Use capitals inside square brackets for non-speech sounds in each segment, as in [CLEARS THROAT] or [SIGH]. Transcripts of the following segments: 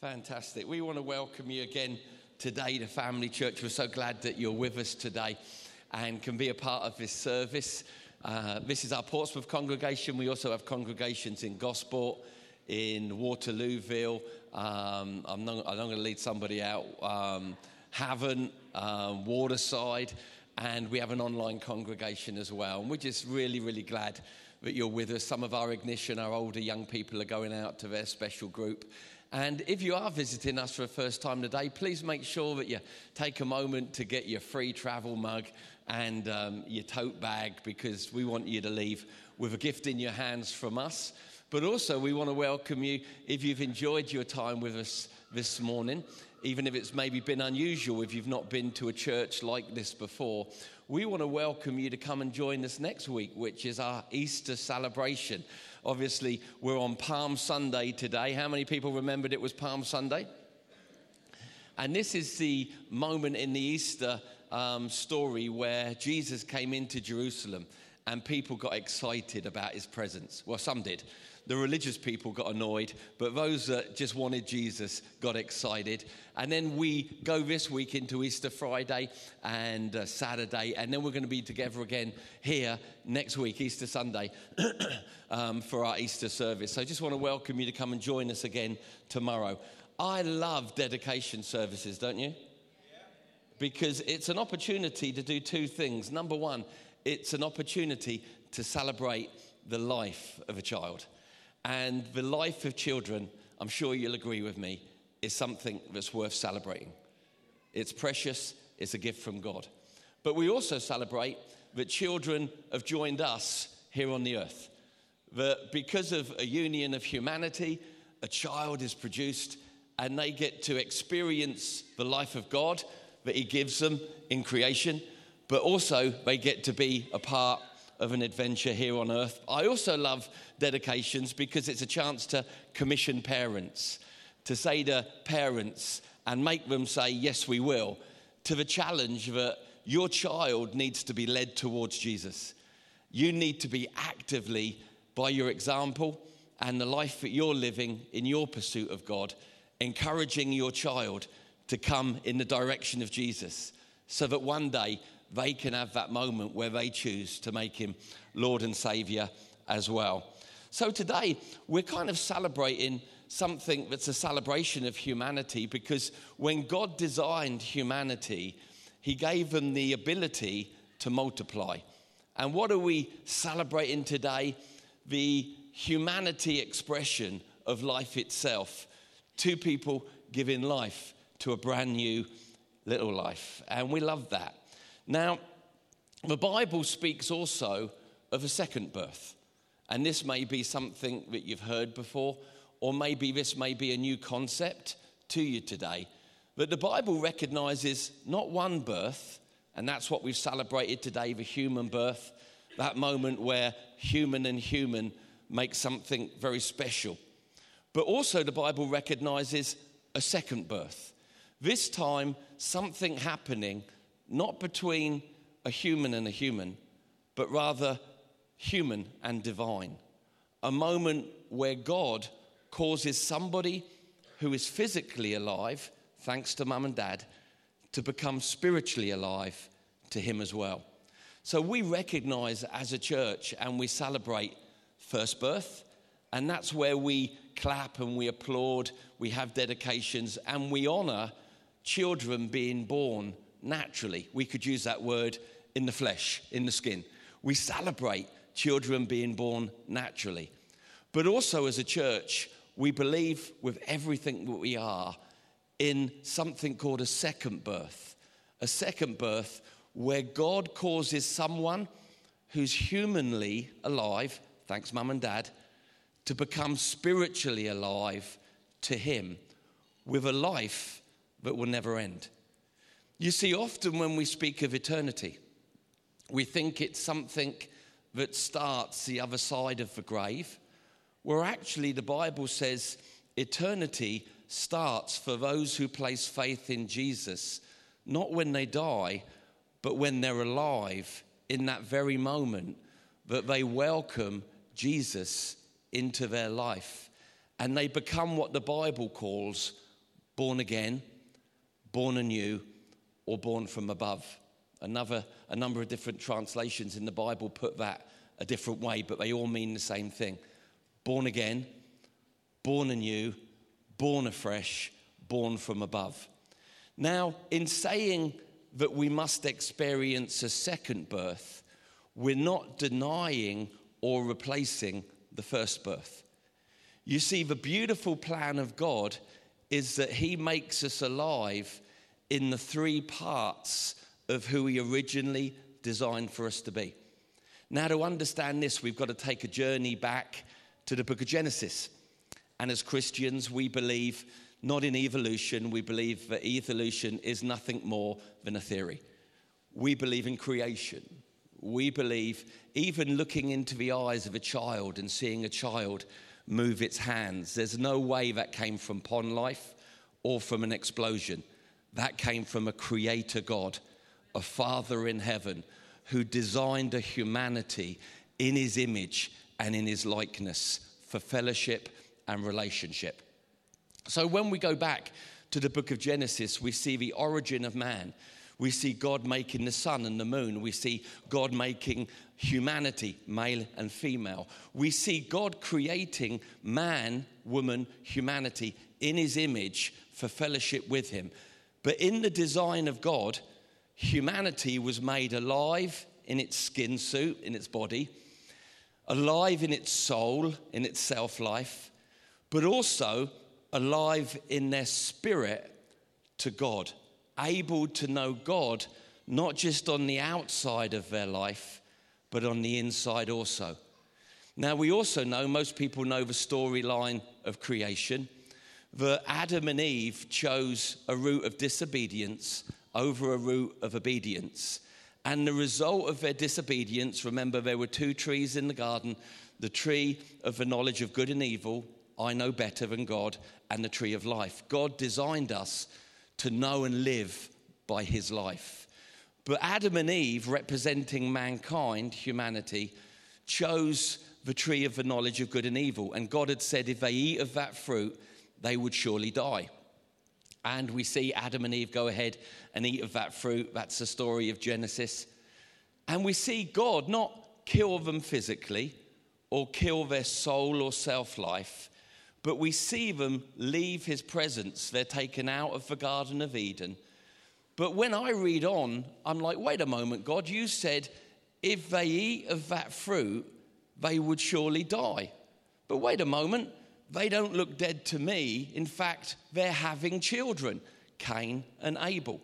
Fantastic. We want to welcome you again today to Family Church. We're so glad that you're with us today and can be a part of this service. Uh, this is our Portsmouth congregation. We also have congregations in Gosport, in Waterlooville. Um, I'm, not, I'm not going to lead somebody out. Um, Havant, um, Waterside, and we have an online congregation as well. And we're just really, really glad that you're with us. Some of our ignition, our older young people, are going out to their special group and if you are visiting us for the first time today, please make sure that you take a moment to get your free travel mug and um, your tote bag because we want you to leave with a gift in your hands from us. But also, we want to welcome you if you've enjoyed your time with us this morning, even if it's maybe been unusual if you've not been to a church like this before. We want to welcome you to come and join us next week, which is our Easter celebration. Obviously, we're on Palm Sunday today. How many people remembered it was Palm Sunday? And this is the moment in the Easter um, story where Jesus came into Jerusalem and people got excited about his presence. Well, some did. The religious people got annoyed, but those that just wanted Jesus got excited. And then we go this week into Easter Friday and uh, Saturday, and then we're going to be together again here next week, Easter Sunday, [CLEARS THROAT] um, for our Easter service. So I just want to welcome you to come and join us again tomorrow. I love dedication services, don't you? Because it's an opportunity to do two things. Number one, it's an opportunity to celebrate the life of a child. And the life of children, I'm sure you'll agree with me, is something that's worth celebrating. It's precious, it's a gift from God. But we also celebrate that children have joined us here on the earth. That because of a union of humanity, a child is produced and they get to experience the life of God that He gives them in creation, but also they get to be a part of an adventure here on earth. I also love dedications because it's a chance to commission parents, to say to parents and make them say, Yes, we will, to the challenge that your child needs to be led towards Jesus. You need to be actively, by your example and the life that you're living in your pursuit of God, encouraging your child to come in the direction of Jesus so that one day they can have that moment where they choose to make him Lord and Savior as well. So today, we're kind of celebrating something that's a celebration of humanity because when God designed humanity, he gave them the ability to multiply. And what are we celebrating today? The humanity expression of life itself. Two people giving life to a brand new little life. And we love that. Now, the Bible speaks also of a second birth. And this may be something that you've heard before, or maybe this may be a new concept to you today. But the Bible recognizes not one birth, and that's what we've celebrated today the human birth, that moment where human and human make something very special. But also, the Bible recognizes a second birth. This time, something happening not between a human and a human, but rather human and divine. A moment where God causes somebody who is physically alive, thanks to mum and dad, to become spiritually alive to Him as well. So we recognize as a church and we celebrate first birth, and that's where we clap and we applaud, we have dedications, and we honor children being born naturally. We could use that word in the flesh, in the skin. We celebrate children being born naturally. But also, as a church, we believe with everything that we are in something called a second birth. A second birth where God causes someone who's humanly alive, thanks, mum and dad, to become spiritually alive to Him with a life that will never end. You see, often when we speak of eternity, we think it's something that starts the other side of the grave, where actually the Bible says eternity starts for those who place faith in Jesus, not when they die, but when they're alive in that very moment that they welcome Jesus into their life. And they become what the Bible calls born again, born anew, or born from above. Another, a number of different translations in the Bible put that a different way, but they all mean the same thing born again, born anew, born afresh, born from above. Now, in saying that we must experience a second birth, we're not denying or replacing the first birth. You see, the beautiful plan of God is that He makes us alive in the three parts of who He originally designed for us to be. Now, to understand this, we've got to take a journey back to the book of Genesis. And as Christians, we believe not in evolution, we believe that evolution is nothing more than a theory. We believe in creation. We believe, even looking into the eyes of a child and seeing a child move its hands, there's no way that came from pond life or from an explosion. That came from a creator God, a Father in heaven, who designed a humanity in his image and in his likeness for fellowship and relationship. So when we go back to the book of Genesis, we see the origin of man. We see God making the sun and the moon. We see God making humanity, male and female. We see God creating man, woman, humanity in his image for fellowship with him. But in the design of God, humanity was made alive in its skin suit, in its body alive in its soul, in its self life, but also alive in their spirit to God, able to know God not just on the outside of their life, but on the inside also. Now, we also know, most people know the storyline of creation, that Adam and Eve chose a route of disobedience over a route of obedience. And the result of their disobedience, remember, there were two trees in the garden the tree of the knowledge of good and evil, I know better than God, and the tree of life. God designed us to know and live by his life. But Adam and Eve, representing mankind, humanity, chose the tree of the knowledge of good and evil. And God had said if they eat of that fruit, they would surely die. And we see Adam and Eve go ahead and eat of that fruit. That's the story of Genesis. And we see God not kill them physically or kill their soul or self life, but we see them leave his presence. They're taken out of the Garden of Eden. But when I read on, I'm like, wait a moment, God, you said if they eat of that fruit, they would surely die. But wait a moment, they don't look dead to me. In fact, they're having children, Cain and Abel.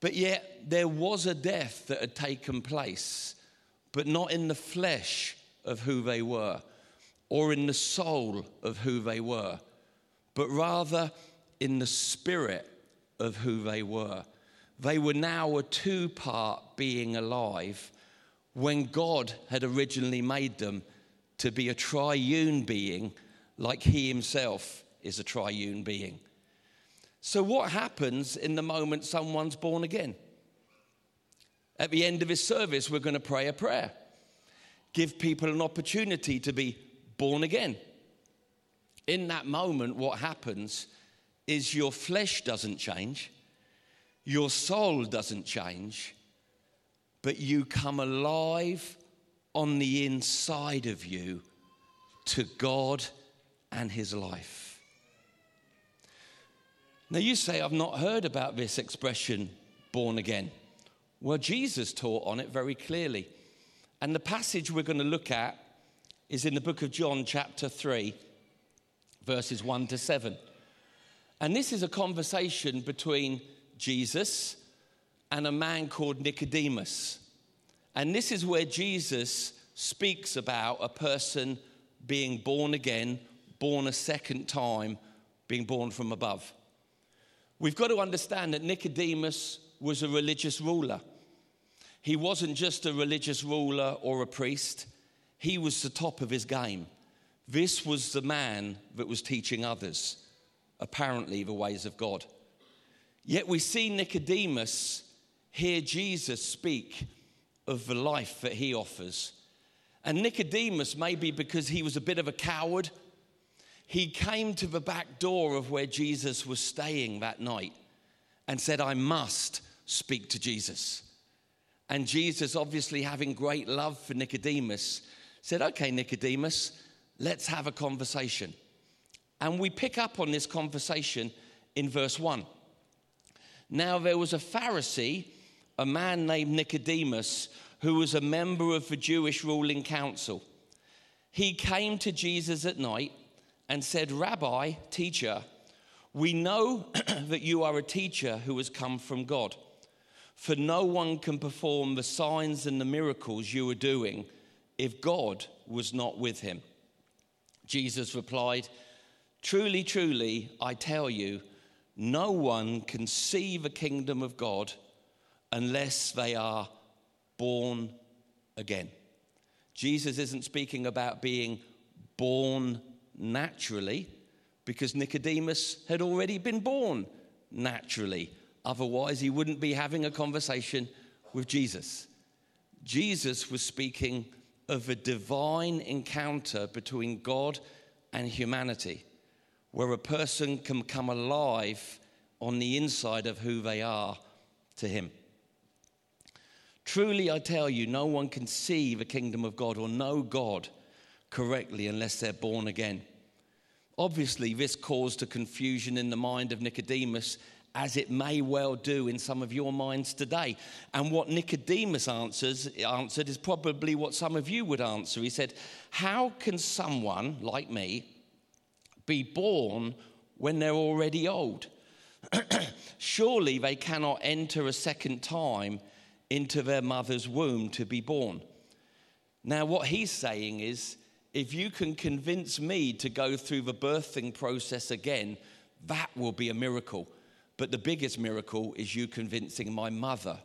But yet, there was a death that had taken place, but not in the flesh of who they were or in the soul of who they were, but rather in the spirit of who they were. They were now a two part being alive when God had originally made them to be a triune being like he himself is a triune being. So, what happens in the moment someone's born again? At the end of his service, we're going to pray a prayer, give people an opportunity to be born again. In that moment, what happens is your flesh doesn't change, your soul doesn't change, but you come alive on the inside of you to God and his life. Now, you say, I've not heard about this expression, born again. Well, Jesus taught on it very clearly. And the passage we're going to look at is in the book of John, chapter 3, verses 1 to 7. And this is a conversation between Jesus and a man called Nicodemus. And this is where Jesus speaks about a person being born again born a second time, being born from above. We've got to understand that Nicodemus was a religious ruler. He wasn't just a religious ruler or a priest, he was the top of his game. This was the man that was teaching others, apparently, the ways of God. Yet we see Nicodemus hear Jesus speak of the life that he offers. And Nicodemus, maybe because he was a bit of a coward, he came to the back door of where Jesus was staying that night and said, I must speak to Jesus. And Jesus, obviously having great love for Nicodemus, said, Okay, Nicodemus, let's have a conversation. And we pick up on this conversation in verse 1. Now, there was a Pharisee, a man named Nicodemus, who was a member of the Jewish ruling council. He came to Jesus at night and said, Rabbi, teacher, we know [CLEARS THROAT] that you are a teacher who has come from God. For no one can perform the signs and the miracles you are doing if God was not with him. Jesus replied, Truly, truly, I tell you, no one can see the kingdom of God unless they are born again. Jesus isn't speaking about being born naturally because Nicodemus had already been born naturally. Otherwise, he wouldn't be having a conversation with Jesus. Jesus was speaking of a divine encounter between God and humanity, where a person can come alive on the inside of who they are to Him. Truly, I tell you, no one can see the kingdom of God or know God correctly unless they're born again. Obviously, this caused a confusion in the mind of Nicodemus, as it may well do in some of your minds today. And what Nicodemus answers, answered is probably what some of you would answer. He said, How can someone like me be born when they're already old? [CLEARS THROAT] Surely they cannot enter a second time into their mother's womb to be born. Now, what he's saying is, if you can convince me to go through the birthing process again, that will be a miracle. But the biggest miracle is you convincing my mother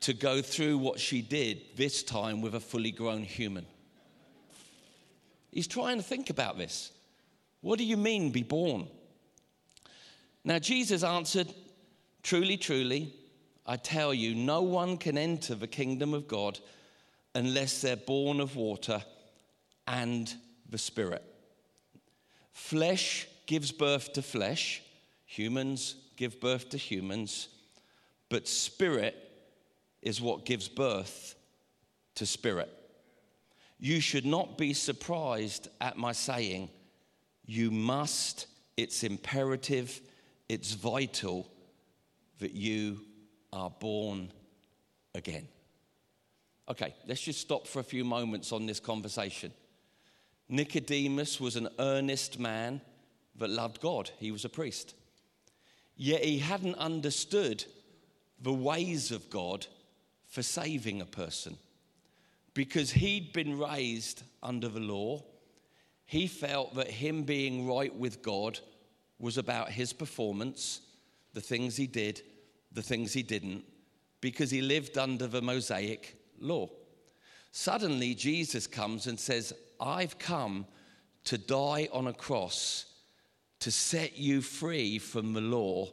to go through what she did this time with a fully grown human. He's trying to think about this. What do you mean, be born? Now, Jesus answered, Truly, truly, I tell you, no one can enter the kingdom of God unless they're born of water and the Spirit. Flesh gives birth to flesh, humans give birth to humans, but spirit is what gives birth to spirit. You should not be surprised at my saying, you must, it's imperative, it's vital that you are born again. Okay, let's just stop for a few moments on this conversation. Nicodemus was an earnest man that loved God, he was a priest. Yet he hadn't understood the ways of God for saving a person because he'd been raised under the law. He felt that him being right with God was about his performance, the things he did, the things he didn't, because he lived under the Mosaic law. Suddenly, Jesus comes and says, I've come to die on a cross to set you free from the law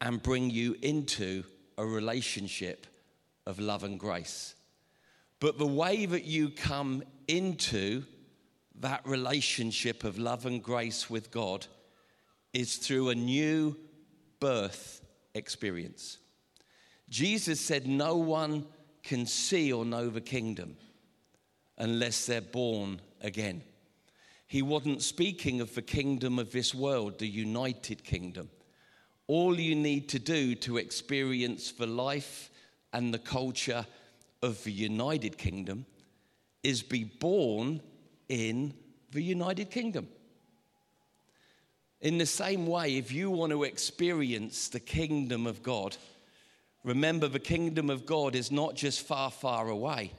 and bring you into a relationship of love and grace. But the way that you come into that relationship of love and grace with God is through a new birth experience. Jesus said, No one can see or know the kingdom unless they're born again. He wasn't speaking of the kingdom of this world, the united kingdom. All you need to do to experience the life and the culture of the united kingdom is be born in the united kingdom. In the same way, if you want to experience the kingdom of God, Remember, the kingdom of God is not just far, far away,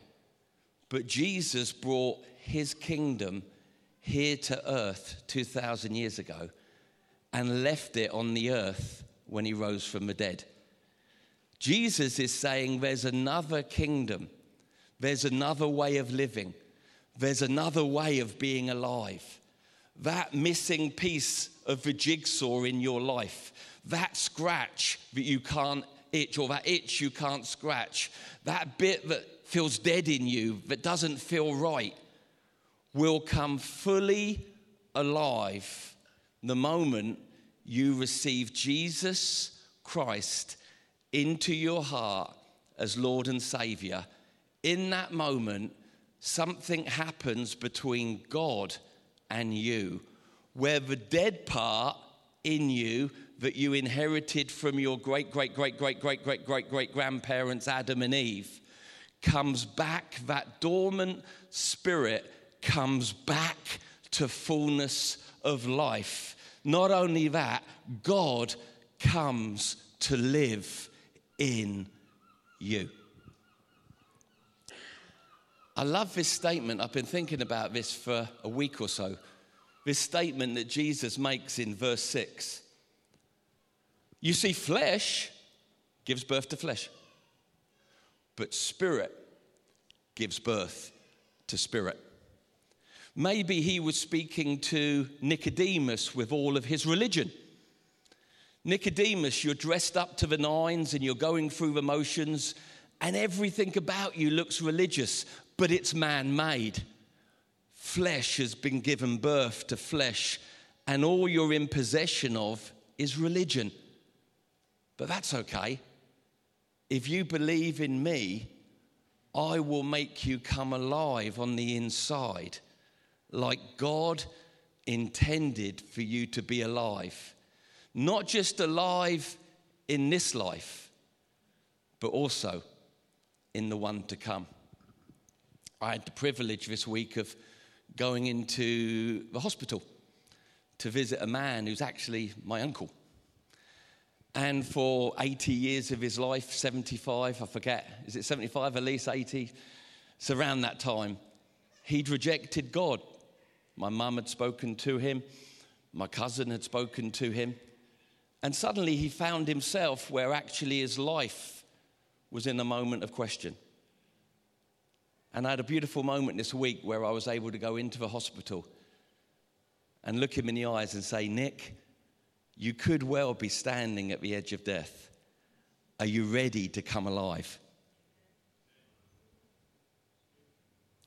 but Jesus brought his kingdom here to earth 2,000 years ago and left it on the earth when he rose from the dead. Jesus is saying there's another kingdom, there's another way of living, there's another way of being alive. That missing piece of the jigsaw in your life, that scratch that you can't itch or that itch you can't scratch, that bit that feels dead in you, that doesn't feel right. will come fully alive the moment you receive Jesus Christ into your heart as Lord and Savior. In that moment, something happens between God and you, where the dead part in you that you inherited from your great, great, great, great, great, great, great, great grandparents, Adam and Eve, comes back, that dormant spirit comes back to fullness of life. Not only that, God comes to live in you. I love this statement. I've been thinking about this for a week or so. This statement that Jesus makes in verse 6. You see, flesh gives birth to flesh, but spirit gives birth to spirit. Maybe he was speaking to Nicodemus with all of his religion. Nicodemus, you're dressed up to the nines and you're going through the motions, and everything about you looks religious, but it's man made. Flesh has been given birth to flesh, and all you're in possession of is religion. But that's okay. If you believe in me, I will make you come alive on the inside like God intended for you to be alive. Not just alive in this life, but also in the one to come. I had the privilege this week of going into the hospital to visit a man who's actually my uncle. And for 80 years of his life, 75, I forget, is it 75 at least, 80? It's around that time. He'd rejected God. My mum had spoken to him, my cousin had spoken to him. And suddenly he found himself where actually his life was in a moment of question. And I had a beautiful moment this week where I was able to go into the hospital and look him in the eyes and say, Nick, you could well be standing at the edge of death. Are you ready to come alive?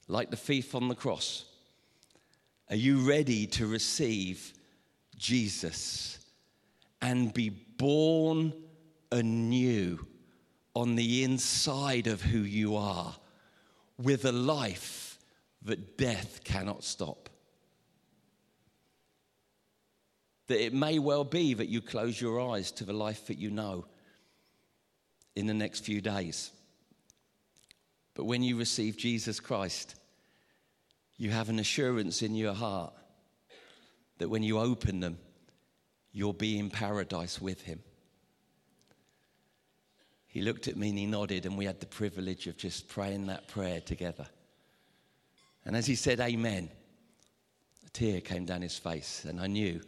Like the thief on the cross. Are you ready to receive Jesus and be born anew on the inside of who you are with a life that death cannot stop? That it may well be that you close your eyes to the life that you know in the next few days. But when you receive Jesus Christ, you have an assurance in your heart that when you open them, you'll be in paradise with Him. He looked at me and he nodded, and we had the privilege of just praying that prayer together. And as he said, Amen, a tear came down his face, and I knew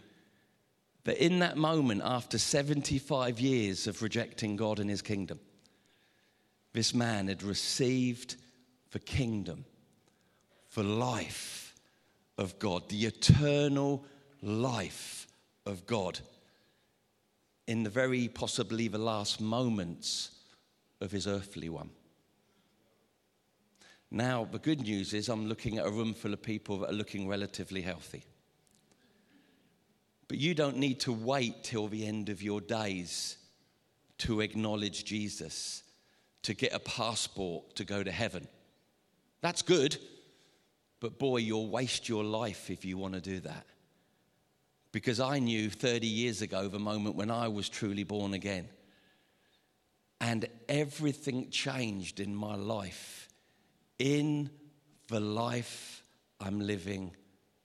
but in that moment, after 75 years of rejecting God and his kingdom, this man had received the kingdom, the life of God, the eternal life of God in the very possibly the last moments of his earthly one. Now, the good news is I'm looking at a room full of people that are looking relatively healthy. But you don't need to wait till the end of your days to acknowledge Jesus, to get a passport to go to heaven. That's good, but boy, you'll waste your life if you want to do that. Because I knew 30 years ago the moment when I was truly born again. And everything changed in my life, in the life I'm living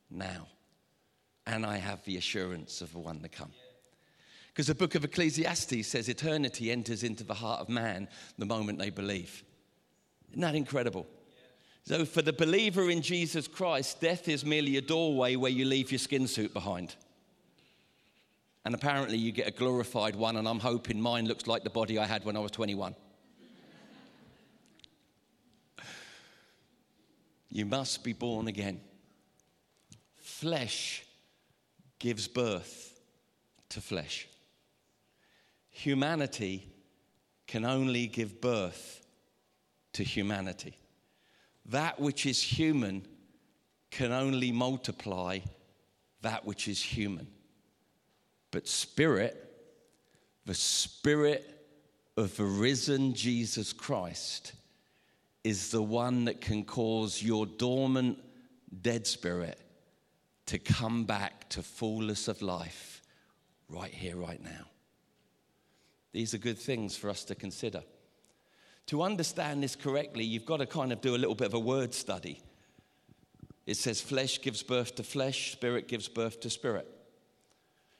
now and I have the assurance of the one to come. Because the book of Ecclesiastes says eternity enters into the heart of man the moment they believe. Isn't that incredible? So, for the believer in Jesus Christ, death is merely a doorway where you leave your skin suit behind. And apparently, you get a glorified one, and I'm hoping mine looks like the body I had when I was 21. you must be born again. Flesh gives birth to flesh. Humanity can only give birth to humanity. That which is human can only multiply that which is human. But spirit, the spirit of the risen Jesus Christ, is the one that can cause your dormant, dead spirit to come back to fullness of life right here, right now. These are good things for us to consider. To understand this correctly, you've got to kind of do a little bit of a word study. It says flesh gives birth to flesh, spirit gives birth to spirit.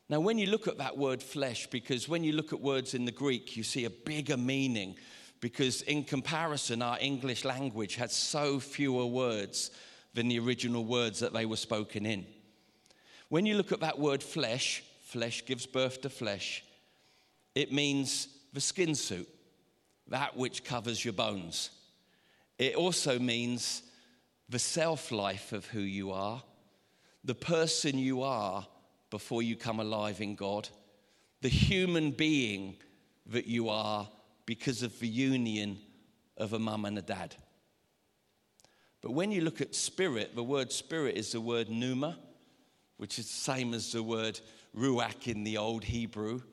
Now, when you look at that word flesh, because when you look at words in the Greek, you see a bigger meaning, because in comparison, our English language has so fewer words than the original words that they were spoken in. When you look at that word flesh, flesh gives birth to flesh, it means the skin suit, that which covers your bones. It also means the self life of who you are, the person you are before you come alive in God, the human being that you are because of the union of a mum and a dad. But when you look at spirit, the word spirit is the word pneuma, which is the same as the word ruach in the old Hebrew.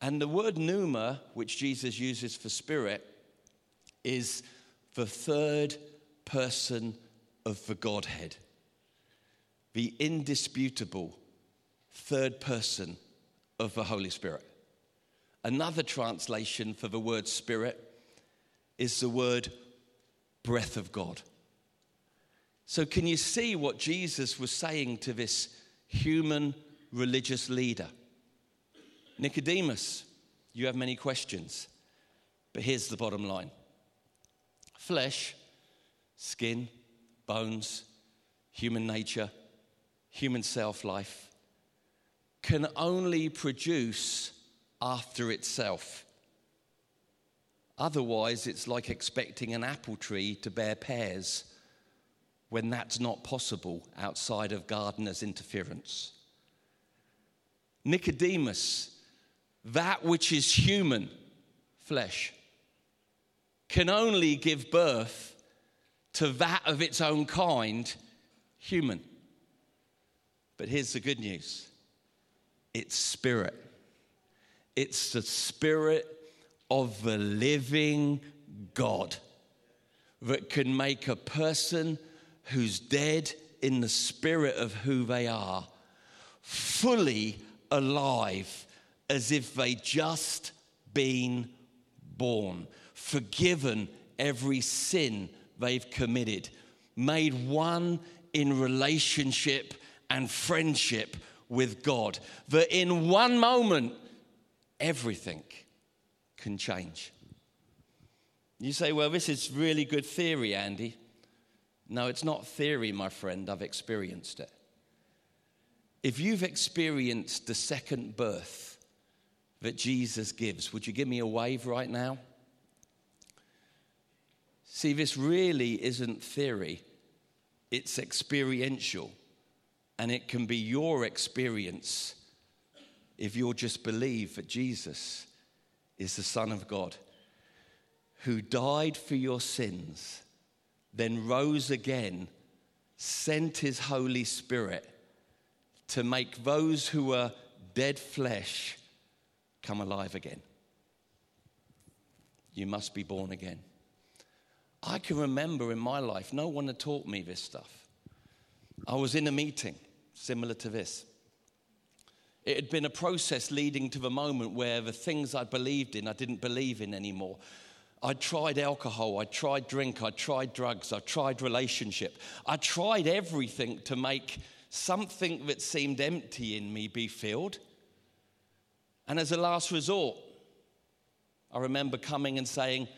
And the word pneuma, which Jesus uses for spirit, is the third person of the Godhead, the indisputable third person of the Holy Spirit. Another translation for the word spirit is the word breath of God. So, can you see what Jesus was saying to this human religious leader? Nicodemus, you have many questions, but here's the bottom line flesh, skin, bones, human nature, human self life can only produce after itself. Otherwise, it's like expecting an apple tree to bear pears when that's not possible outside of gardener's interference. Nicodemus, that which is human, flesh, can only give birth to that of its own kind, human. But here's the good news it's spirit. It's the spirit of the living God that can make a person who's dead in the spirit of who they are fully alive as if they just been born, forgiven every sin they've committed, made one in relationship and friendship with God. That in one moment, everything can change. You say, well, this is really good theory, Andy. No, it's not theory, my friend. I've experienced it. If you've experienced the second birth that Jesus gives, would you give me a wave right now? See, this really isn't theory, it's experiential. And it can be your experience if you'll just believe that Jesus is the Son of God who died for your sins, then rose again, sent his Holy Spirit to make those who were dead flesh come alive again. You must be born again. I can remember in my life, no one had taught me this stuff. I was in a meeting similar to this. It had been a process leading to the moment where the things I believed in, I didn't believe in anymore. I tried alcohol, I tried drink, I tried drugs, I tried relationship. I tried everything to make something that seemed empty in me be filled. And as a last resort, I remember coming and saying,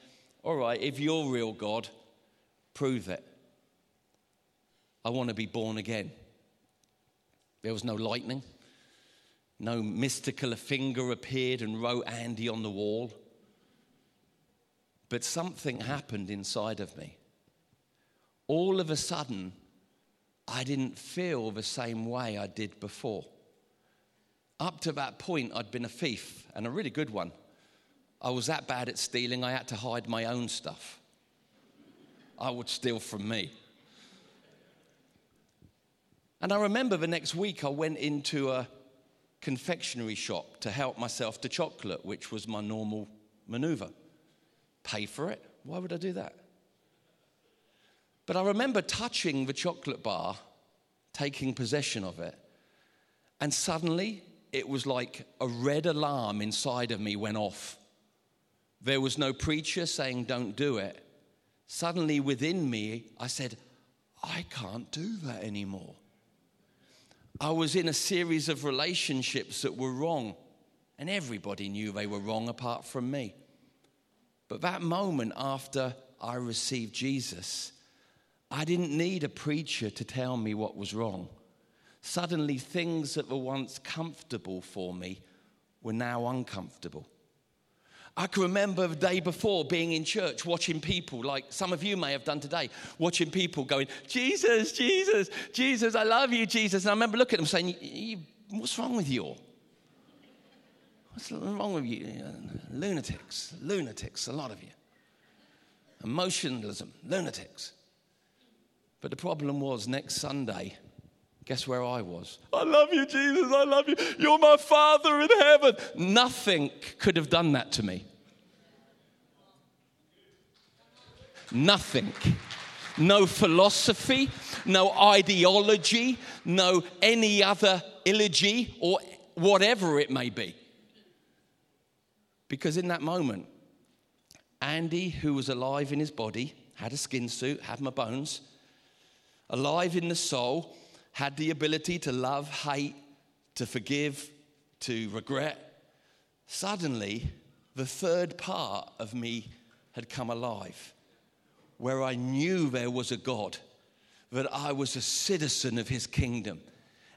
all right, if you're real God, prove it. I want to be born again. There was no lightning, no mystical finger appeared and wrote Andy on the wall. But something happened inside of me. All of a sudden, I didn't feel the same way I did before. Up to that point, I'd been a thief and a really good one. I was that bad at stealing, I had to hide my own stuff. I would steal from me. And I remember the next week I went into a confectionery shop to help myself to chocolate, which was my normal maneuver. Pay for it? Why would I do that? But I remember touching the chocolate bar, taking possession of it, and suddenly it was like a red alarm inside of me went off. There was no preacher saying, Don't do it. Suddenly within me, I said, I can't do that anymore. I was in a series of relationships that were wrong, and everybody knew they were wrong apart from me. But that moment after I received Jesus, I didn't need a preacher to tell me what was wrong. Suddenly, things that were once comfortable for me were now uncomfortable. I can remember the day before being in church watching people, like some of you may have done today, watching people going, Jesus, Jesus, Jesus, I love you, Jesus. And I remember looking at them saying, What's wrong with you What's wrong with you? Uh, lunatics, lunatics, a lot of you. Emotionalism, lunatics. But the problem was next Sunday, guess where I was? I love you, Jesus. I love you. You're my Father in heaven. Nothing could have done that to me. Nothing. No philosophy, no ideology, no any other elegy or whatever it may be. Because in that moment, Andy, who was alive in his body, had a skin suit, had my bones, alive in the soul, had the ability to love, hate, to forgive, to regret. Suddenly, the third part of me had come alive, where I knew there was a God, that I was a citizen of his kingdom,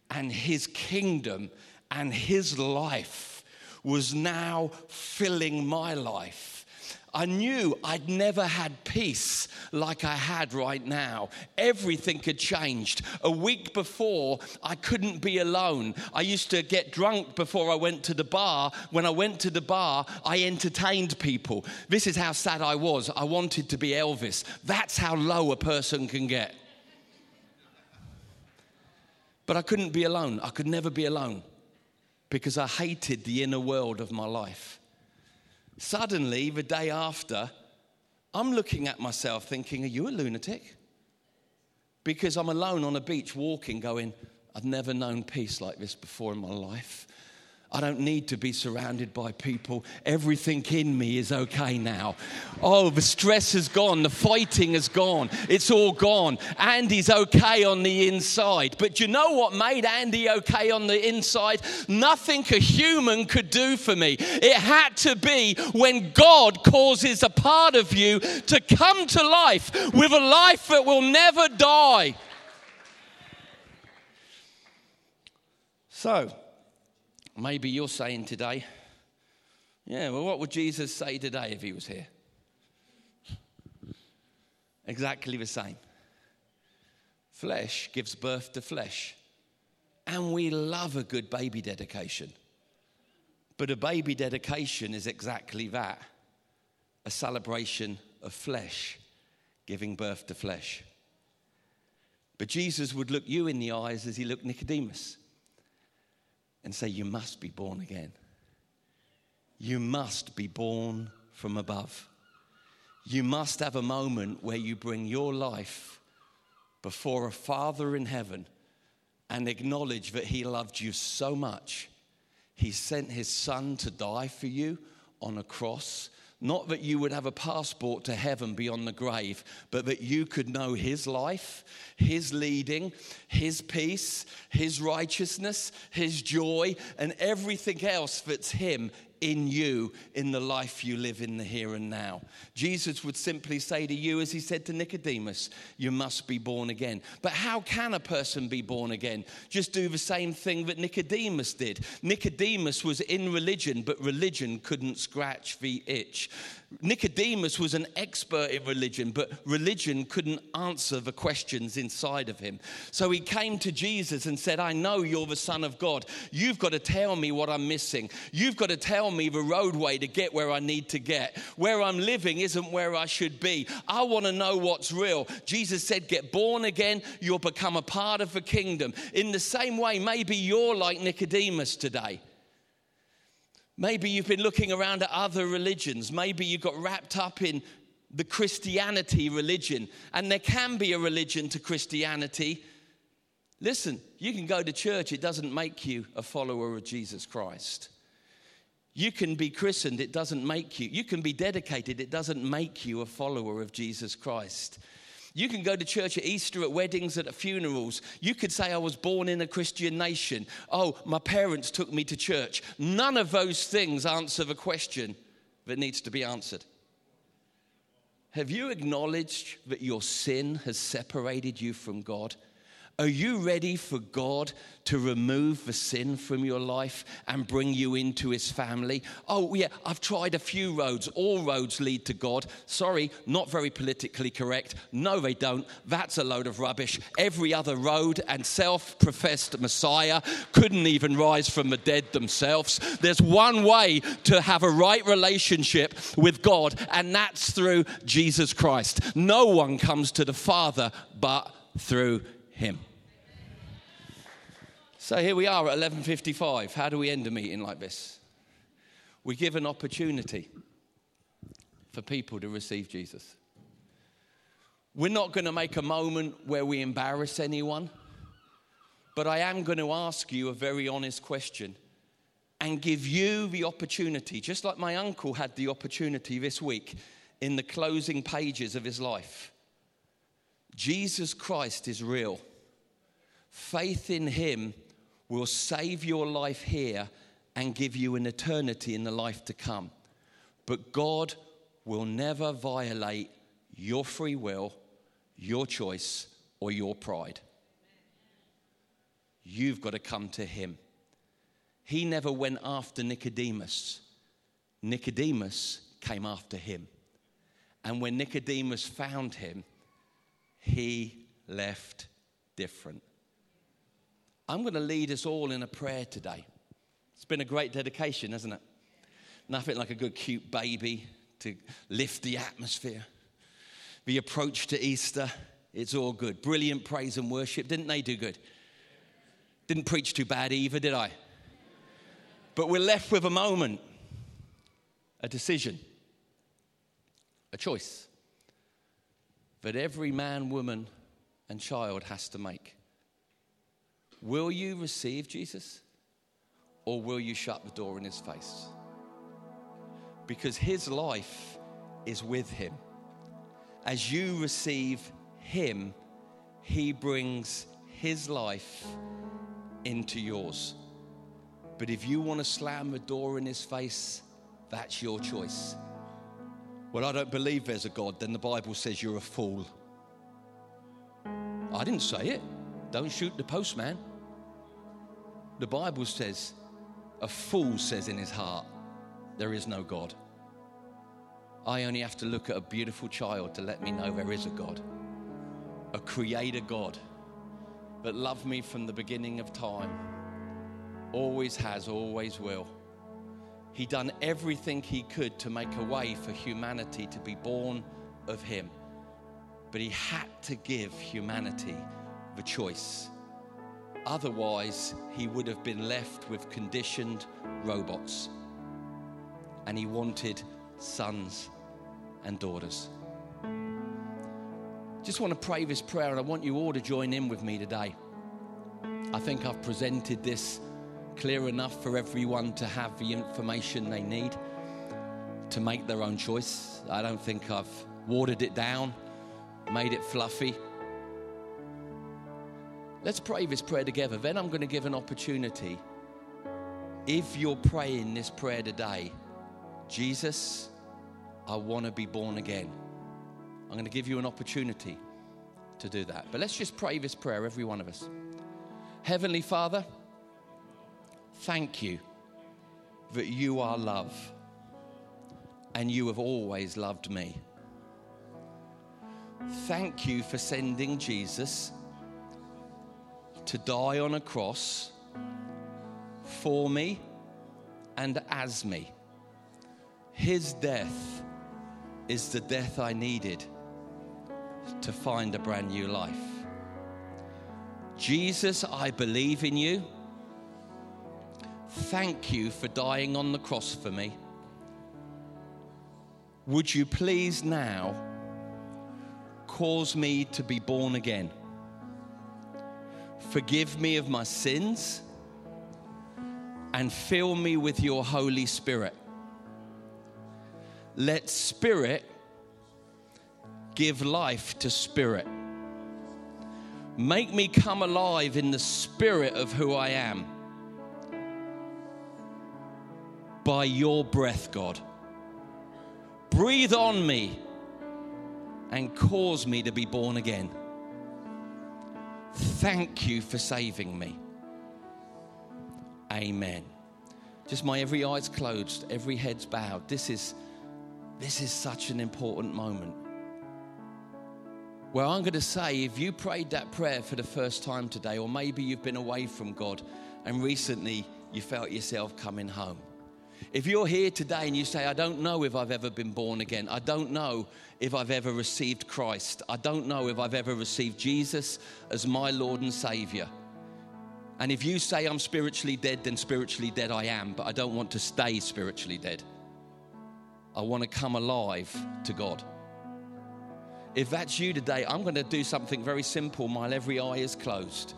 and his kingdom and his life was now filling my life I knew I'd never had peace like I had right now. Everything had changed. A week before, I couldn't be alone. I used to get drunk before I went to the bar. When I went to the bar, I entertained people. This is how sad I was. I wanted to be Elvis. That's how low a person can get. But I couldn't be alone. I could never be alone because I hated the inner world of my life. Suddenly, the day after, I'm looking at myself thinking, Are you a lunatic? Because I'm alone on a beach walking, going, I've never known peace like this before in my life. I don't need to be surrounded by people. Everything in me is okay now. Oh, the stress has gone. The fighting has gone. It's all gone. Andy's okay on the inside. But you know what made Andy okay on the inside? Nothing a human could do for me. It had to be when God causes a part of you to come to life with a life that will never die. So, Maybe you're saying today, yeah, well, what would Jesus say today if he was here? Exactly the same. Flesh gives birth to flesh. And we love a good baby dedication. But a baby dedication is exactly that a celebration of flesh giving birth to flesh. But Jesus would look you in the eyes as he looked Nicodemus and say, You must be born again. You must be born from above. You must have a moment where you bring your life before a Father in heaven and acknowledge that He loved you so much. He sent His Son to die for you on a cross not that you would have a passport to heaven beyond the grave, but that you could know His life, His leading, His peace, His righteousness, His joy, and everything else that's Him in you in the life you live in the here and now. Jesus would simply say to you, as he said to Nicodemus, You must be born again. But how can a person be born again? Just do the same thing that Nicodemus did. Nicodemus was in religion, but religion couldn't scratch the itch. Nicodemus was an expert in religion, but religion couldn't answer the questions inside of him. So he came to Jesus and said, I know you're the Son of God. You've got to tell me what I'm missing. You've got to tell me the roadway to get where I need to get. Where I'm living isn't where I should be. I want to know what's real. Jesus said, Get born again, you'll become a part of the kingdom. In the same way, maybe you're like Nicodemus today. Maybe you've been looking around at other religions. Maybe you got wrapped up in the Christianity religion. And there can be a religion to Christianity. Listen, you can go to church, it doesn't make you a follower of Jesus Christ. You can be christened, it doesn't make you. You can be dedicated, it doesn't make you a follower of Jesus Christ. You can go to church at Easter, at weddings, at funerals. You could say, I was born in a Christian nation. Oh, my parents took me to church. None of those things answer the question that needs to be answered. Have you acknowledged that your sin has separated you from God? Are you ready for God to remove the sin from your life and bring you into his family? Oh, yeah, I've tried a few roads. All roads lead to God. Sorry, not very politically correct. No, they don't. That's a load of rubbish. Every other road and self professed Messiah couldn't even rise from the dead themselves. There's one way to have a right relationship with God, and that's through Jesus Christ. No one comes to the Father but through him. So here we are at 11:55. How do we end a meeting like this? We give an opportunity for people to receive Jesus. We're not going to make a moment where we embarrass anyone, but I am going to ask you a very honest question and give you the opportunity, just like my uncle had the opportunity this week in the closing pages of his life. Jesus Christ is real. Faith in him will save your life here and give you an eternity in the life to come. But God will never violate your free will, your choice, or your pride. You've got to come to Him. He never went after Nicodemus, Nicodemus came after him. And when Nicodemus found him, he left different. I'm going to lead us all in a prayer today. It's been a great dedication, hasn't it? Nothing like a good, cute baby to lift the atmosphere. The approach to Easter, it's all good. Brilliant praise and worship. Didn't they do good? Didn't preach too bad either, did I? But we're left with a moment, a decision, a choice that every man, woman, and child has to make. Will you receive Jesus or will you shut the door in his face? Because his life is with him. As you receive him, he brings his life into yours. But if you want to slam the door in his face, that's your choice. Well, I don't believe there's a God, then the Bible says you're a fool. I didn't say it. Don't shoot the postman. The Bible says, a fool says in his heart, there is no God. I only have to look at a beautiful child to let me know there is a God, a creator God that loved me from the beginning of time, always has, always will. He done everything he could to make a way for humanity to be born of him. But he had to give humanity the choice. Otherwise, he would have been left with conditioned robots. And he wanted sons and daughters. Just want to pray this prayer, and I want you all to join in with me today. I think I've presented this clear enough for everyone to have the information they need to make their own choice. I don't think I've watered it down, made it fluffy. Let's pray this prayer together. Then I'm going to give an opportunity. If you're praying this prayer today, Jesus, I want to be born again. I'm going to give you an opportunity to do that. But let's just pray this prayer, every one of us. Heavenly Father, thank you that you are love and you have always loved me. Thank you for sending Jesus to die on a cross for me and as me. His death is the death I needed to find a brand new life. Jesus, I believe in you. Thank you for dying on the cross for me. Would you please now cause me to be born again? Forgive me of my sins and fill me with your Holy Spirit. Let Spirit give life to Spirit. Make me come alive in the spirit of who I am by your breath, God. Breathe on me and cause me to be born again. Thank you for saving me. Amen. Just my every eye's closed, every head's bowed. This is this is such an important moment. Where I'm going to say, if you prayed that prayer for the first time today, or maybe you've been away from God and recently you felt yourself coming home. If you're here today and you say, I don't know if I've ever been born again, I don't know if I've ever received Christ, I don't know if I've ever received Jesus as my Lord and Savior. And if you say I'm spiritually dead, then spiritually dead I am, but I don't want to stay spiritually dead. I want to come alive to God. If that's you today, I'm going to do something very simple while every eye is closed.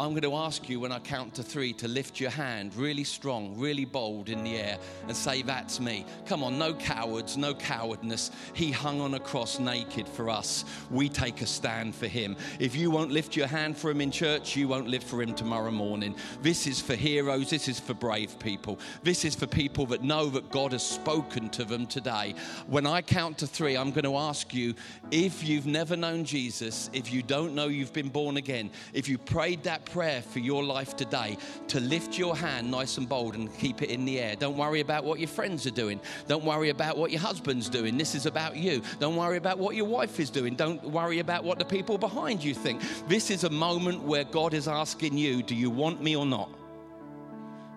I'm going to ask you when I count to three to lift your hand really strong, really bold in the air and say, That's me. Come on, no cowards, no cowardness. He hung on a cross naked for us. We take a stand for him. If you won't lift your hand for him in church, you won't live for him tomorrow morning. This is for heroes. This is for brave people. This is for people that know that God has spoken to them today. When I count to three, I'm going to ask you if you've never known Jesus, if you don't know you've been born again, if you prayed that prayer for your life today to lift your hand nice and bold and keep it in the air. Don't worry about what your friends are doing. Don't worry about what your husband's doing. This is about you. Don't worry about what your wife is doing. Don't worry about what the people behind you think. This is a moment where God is asking you, Do you want me or not?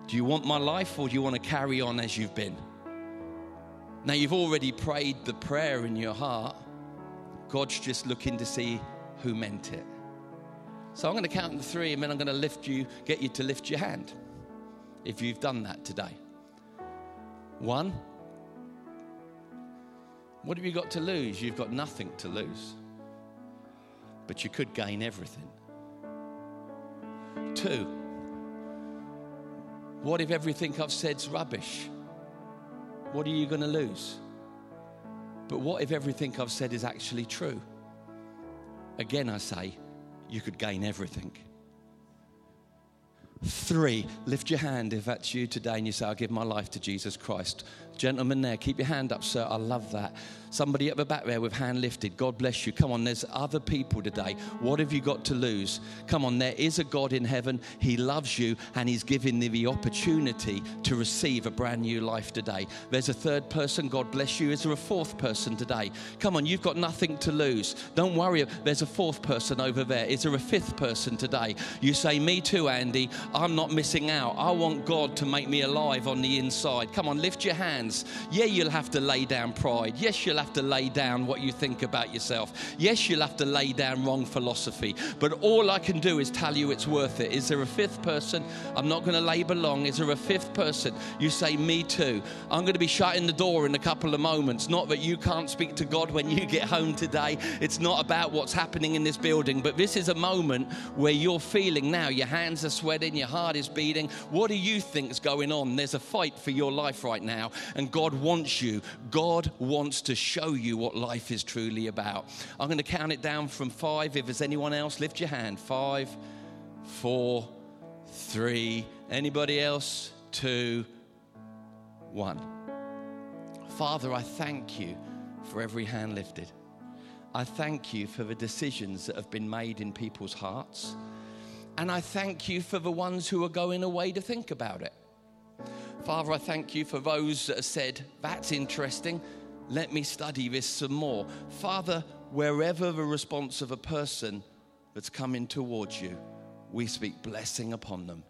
Do you want my life or do you want to carry on as you've been? Now, you've already prayed the prayer in your heart. God's just looking to see who meant it. So I'm going to count to three and then I'm going to lift you, get you to lift your hand if you've done that today. One. What have you got to lose? You've got nothing to lose, but you could gain everything. Two. What if everything I've said's rubbish? What are you going to lose? But what if everything I've said is actually true? Again, I say, you could gain everything. Three, lift your hand if that's you today and you say, I'll give my life to Jesus Christ. Gentlemen there, keep your hand up, sir. I love that. Somebody at the back there with hand lifted. God bless you. Come on, there's other people today. What have you got to lose? Come on, there is a God in heaven. He loves you and He's giving you the opportunity to receive a brand new life today. There's a third person. God bless you. Is there a fourth person today? Come on, you've got nothing to lose. Don't worry. There's a fourth person over there. Is there a fifth person today? You say, Me too, Andy. I'm not missing out. I want God to make me alive on the inside. Come on, lift your hands. Yeah, you'll have to lay down pride. Yes, you'll have to lay down what you think about yourself. Yes, you'll have to lay down wrong philosophy. But all I can do is tell you it's worth it. Is there a fifth person? I'm not going to labor long. Is there a fifth person? You say, Me too. I'm going to be shutting the door in a couple of moments. Not that you can't speak to God when you get home today. It's not about what's happening in this building, but this is a moment where you're feeling now your hands are sweating, your heart is beating. What do you think is going on? There's a fight for your life right now, and God wants you. God wants to show you what life is truly about. I'm going to count it down from five. If there's anyone else, lift your hand. Five, four, three. Anybody else? Two, one. Father, I thank you for every hand lifted. I thank you for the decisions that have been made in people's hearts. And I thank you for the ones who are going away to think about it. Father, I thank you for those that have said, That's interesting. Let me study this some more. Father, wherever the response of a person that's coming towards you, we speak blessing upon them.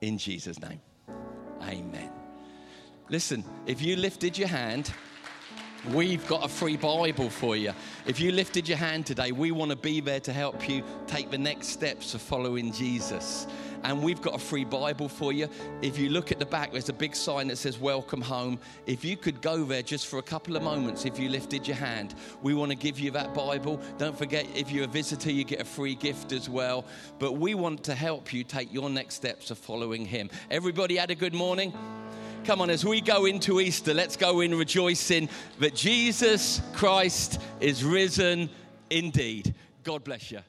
In Jesus' name. Amen. Listen, if you lifted your hand, We've got a free Bible for you. If you lifted your hand today, we want to be there to help you take the next steps of following Jesus. And we've got a free Bible for you. If you look at the back, there's a big sign that says Welcome Home. If you could go there just for a couple of moments, if you lifted your hand, we want to give you that Bible. Don't forget, if you're a visitor, you get a free gift as well. But we want to help you take your next steps of following Him. Everybody had a good morning? Come on, as we go into Easter, let's go in rejoicing that Jesus Christ is risen indeed. God bless you.